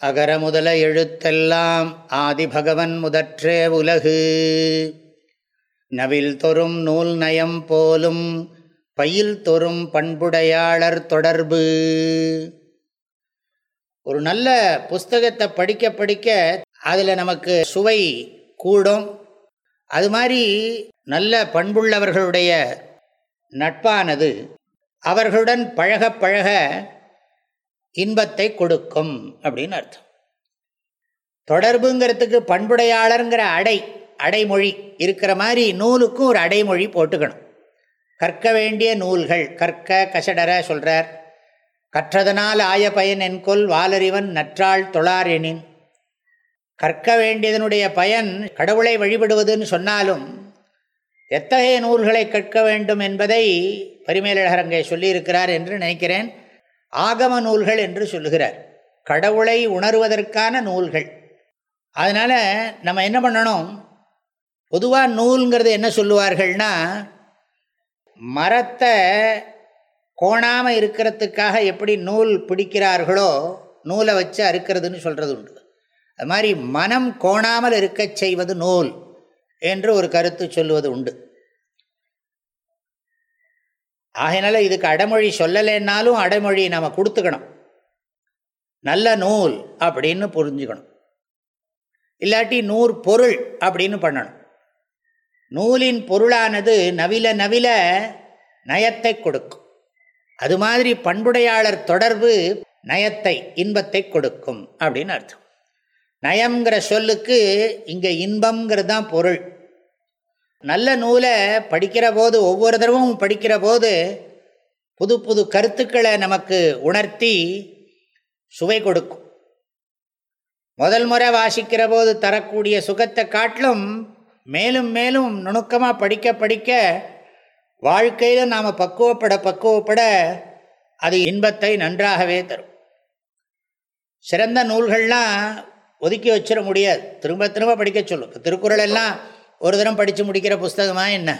அகர முதல எழுத்தெல்லாம் ஆதிபகவன் முதற்றே உலகு. நவில் தொறும் நூல் நயம் போலும் பயில் தொறும் பண்புடையாளர் தொடர்பு. ஒரு நல்ல புஸ்தகத்தை படிக்க படிக்க அதில் நமக்கு சுவை கூடும். அது மாதிரி நல்ல பண்புள்ளவர்களுடைய நட்பானது அவர்களுடன் பழக பழக இன்பத்தை கொடுக்கும் அப்படின்னு அர்த்தம். தொடர்புங்கிறதுக்கு பண்புடையாளருங்கிற அடை அடைமொழி இருக்கிற மாதிரி நூலுக்கும் ஒரு அடைமொழி போட்டுக்கணும். கற்க வேண்டிய நூல்கள் கற்க கசடர சொல்கிறார் கற்றதனால் ஆய பயன் என்கொல் வாலறிவன் நற்றாள் தொழாரெனின் கற்க வேண்டியதனுடைய பயன் கடவுளை வழிபடுவதுன்னு சொன்னாலும் எத்தகைய நூல்களை கற்க வேண்டும் என்பதை பரிமேலழகரங்கை சொல்லியிருக்கிறார் என்று நினைக்கிறேன். ஆகம நூல்கள் என்று சொல்லுகிறார். கடவுளை உணர்வதற்கான நூல்கள். அதனால் நம்ம என்ன பண்ணணும்? பொதுவாக நூல்ங்கிறது என்ன சொல்லுவார்கள்னா மரத்தை கோணாமல் இருக்கிறதுக்காக எப்படி நூல் பிடிக்கிறார்களோ நூலை வச்சு அறுக்கிறதுன்னு சொல்கிறது உண்டு. அது மாதிரி மனம் கோணாமல் இருக்கச் செய்வது நூல் என்று ஒரு கருத்து சொல்லுவது உண்டு. ஆகையினால இதுக்கு அடைமொழி சொல்லலைன்னாலும் அடைமொழி நம்ம கொடுத்துக்கணும். நல்ல நூல் அப்படின்னு புரிஞ்சுக்கணும். இல்லாட்டி நூறு பொருள் அப்படின்னு பண்ணணும். நூலின் பொருளானது நவில நவில நயத்தை கொடுக்கும். அது மாதிரி பண்புடையாளர் தொடர்பு நயத்தை இன்பத்தை கொடுக்கும் அப்படின்னு அர்த்தம். நயம்ங்கிற சொல்லுக்கு இங்கே இன்பம்ங்கிறது தான் பொருள். நல்ல நூலை படிக்கிற போது ஒவ்வொரு தடவும் படிக்கிற போது புது புது கருத்துக்களை நமக்கு உணர்த்தி சுவை கொடுக்கும். முதல் முறை வாசிக்கிற போது தரக்கூடிய சுகத்தை காட்டிலும் மேலும் மேலும் நுணுக்கமாக படிக்க படிக்க வாழ்க்கையில் நாம் பக்குவப்பட பக்குவப்பட அது இன்பத்தை நன்றாகவே தரும். சிறந்த நூல்கள்லாம் ஒதுக்கி வச்சிட முடியாது. திரும்ப திரும்ப படிக்க சொல்லும். திருக்குறள் எல்லாம் ஒரு தரம் படித்து முடிக்கிற புஸ்தகமாக என்ன?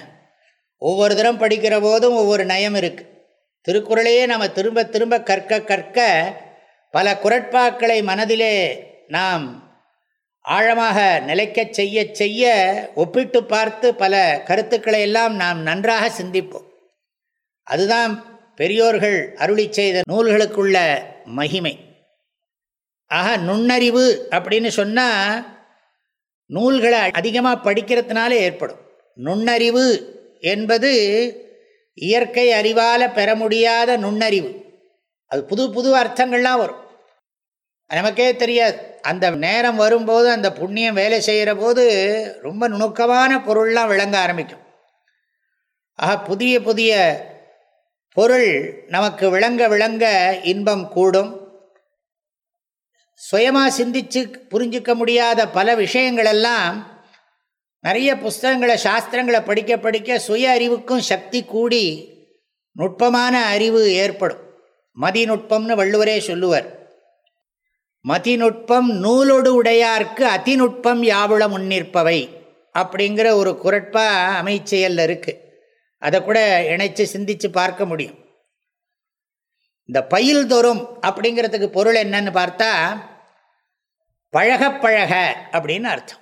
ஒவ்வொரு தரம் படிக்கிற போதும் ஒவ்வொரு நயம் இருக்குது திருக்குறளையே நம்ம திரும்ப திரும்ப கற்க கற்க பல குரட்பாக்களை மனதிலே நாம் ஆழமாக நிலைக்க செய்ய செய்ய ஒப்பிட்டு பார்த்து பல கருத்துக்களை எல்லாம் நாம் நன்றாக சிந்திப்போம். அதுதான் பெரியோர்கள் அருளி செய்த நூல்களுக்குள்ள மகிமை. ஆக நுண்ணறிவு அப்படின்னு சொன்னால் நூல்களை அதிகமாக படிக்கிறதுனால ஏற்படும். நுண்ணறிவு என்பது இயற்கை அறிவால் பெற முடியாத நுண்ணறிவு. அது புது புது அர்த்தங்கள்லாம் வரும். நமக்கே தெரியாது. அந்த நேரம் வரும்போது அந்த புண்ணியம் வேலை செய்கிற போது ரொம்ப நுணுக்கமான பொருள்லாம் விளங்க ஆரம்பிக்கும். ஆக புதிய புதிய பொருள் நமக்கு விளங்க விளங்க இன்பம் கூடும். சுயமாக சிந்திச்சு புரிஞ்சிக்க முடியாத பல விஷயங்களெல்லாம் நிறைய புஸ்தகங்களை சாஸ்திரங்களை படிக்க படிக்க சுய அறிவுக்கும் சக்தி கூடி நுட்பமான அறிவு ஏற்படும். மதிநுட்பம்னு வள்ளுவரே சொல்லுவர். மதிநுட்பம் நூலோடு உடையார்க்கு அதிநுட்பம் யாவுள முன்னிற்பவை அப்படிங்கிற ஒரு குரட்பா அமைச்செயலில் இருக்குது அதை கூட இணைச்சு சிந்தித்து பார்க்க முடியும். இந்த பயில் தோறும் அப்படிங்கிறதுக்கு பொருள் என்னன்னு பார்த்தா பழக பழக அப்படின்னு அர்த்தம்.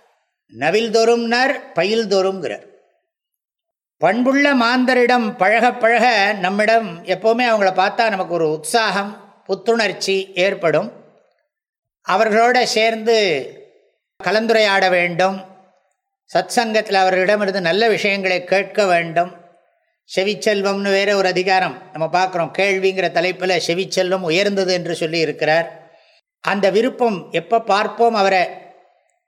நவில் தோறும்னர் பயில் தோறும்ங்கிறார். பண்புள்ள மாந்தரிடம் பழக பழக நம்மிடம் எப்போவுமே அவங்கள பார்த்தா நமக்கு ஒரு உற்சாகம் புத்துணர்ச்சி ஏற்படும். அவர்களோட சேர்ந்து கலந்துரையாட வேண்டும். சத் சங்கத்தில் அவர்களிடமிருந்து நல்ல விஷயங்களை கேட்க வேண்டும். செவிச்செல்வம்னு வேற ஒரு அதிகாரம் நம்ம பார்க்குறோம். கேள்விங்கிற தலைப்பில் செவிச்செல்வம் உயர்ந்தது என்று சொல்லி இருக்கிறார். அந்த விருப்பம் எப்போ பார்ப்போம் அவரை?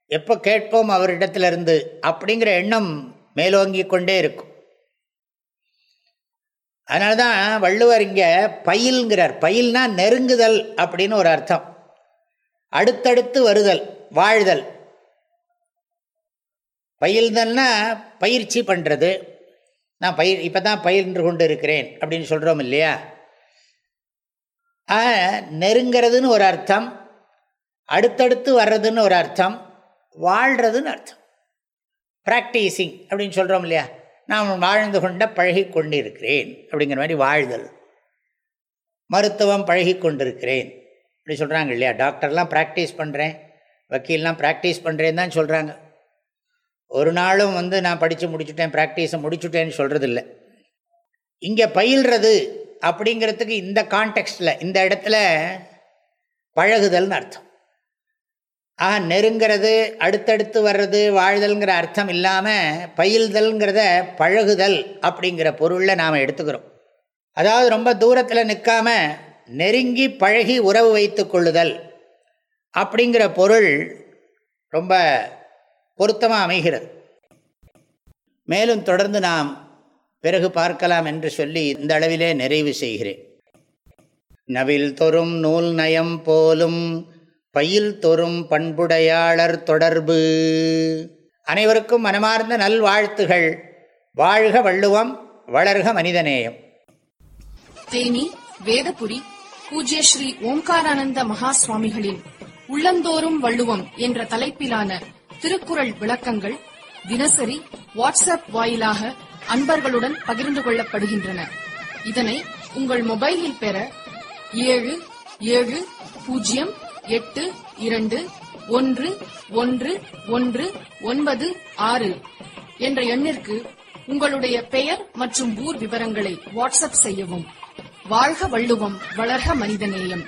எப்போ கேட்போம் அவரிடத்திலிருந்து? அப்படிங்கிற எண்ணம் மேலோங்கி கொண்டே இருக்கும். அதனால தான் வள்ளுவர் இங்கே பயில்ங்கிறார். பயில்னா நெருங்குதல் அப்படின்னு ஒரு அர்த்தம். அடுத்தடுத்து வருதல் வாழ்தல். பயில்தல்னா பயிற்சி பண்ணுறது நான் பயிர் இப்போ தான் பயின்று கொண்டு இருக்கிறேன் அப்படின்னு சொல்கிறோம் இல்லையா? நெருங்கிறதுன்னு ஒரு அர்த்தம் அடுத்தடுத்து வர்றதுன்னு ஒரு அர்த்தம் வாழ்கிறதுன்னு அர்த்தம். ப்ராக்டிஸிங் அப்படின்னு சொல்கிறோம் இல்லையா? நான் வாழ்ந்து கொண்ட பழகி கொண்டிருக்கிறேன் அப்படிங்கிற மாதிரி வாழ்தல். மருத்துவம் பழகி கொண்டிருக்கிறேன் அப்படி சொல்கிறாங்க இல்லையா? டாக்டர்லாம் ப்ராக்டிஸ் பண்ணுறேன் வக்கீல்லாம் ப்ராக்டிஸ் பண்ணுறேன்னு தான் சொல்கிறாங்க ஒரு நாளும் வந்து நான் படித்து முடிச்சுட்டேன் ப்ராக்டிஸை முடிச்சுட்டேன்னு சொல்கிறது இல்லை இங்கே பயில்றது அப்படிங்கிறதுக்கு இந்த கான்டெக்ஸ்டில் இந்த இடத்துல பழகுதல்னு அர்த்தம். ஆக நெருங்கிறது அடுத்தடுத்து வர்றது வாழ்தல்ங்கிற அர்த்தம் இல்லாமல் பயில்தல்ங்கிறத பழகுதல் அப்படிங்கிற பொருளில் நாம் எடுத்துக்கிறோம். அதாவது ரொம்ப தூரத்தில் நிற்காம நெருங்கி பழகி உறவு வைத்து கொள்ளுதல் அப்படிங்கிற பொருள் ரொம்ப பொருத்தமாக அமைகிறது. மேலும் தொடர்ந்து நாம் பிறகு பார்க்கலாம் என்று சொல்லி இந்த அளவிலே நிறைவு செய்கிறேன். நவில் தொறும் நூல் நயம் போலும் பயில் தொறும் பண்புடையாளர் தொடர்பு. அனைவருக்கும் மனமார்ந்த நல்வாழ்த்துகள். வாழ்க வள்ளுவம் வளர்க மனிதநேயம். தேனி வேதபுரி பூஜ்ய ஸ்ரீ ஓம்காரானந்த மகா சுவாமிகளின் உள்ளந்தோறும் வள்ளுவம் என்ற தலைப்பிலான திருக்குறள் விளக்கங்கள் தினசரி வாட்ஸ்அப் வாயிலாக அன்பர்களுடன் பகிர்ந்து கொள்ளப்படுகின்றன. இதனை உங்கள் மொபைலில் பெற ஏழு ஏழு பூஜ்ஜியம் எட்டு இரண்டு ஒன்று ஒன்று ஒன்று ஒன்பது ஆறு என்ற எண்ணிற்கு உங்களுடைய பெயர் மற்றும் ஊர் விவரங்களை வாட்ஸ்அப் செய்யவும். வாழ்க வள்ளுவம் வளர்க மனிதநேயம்.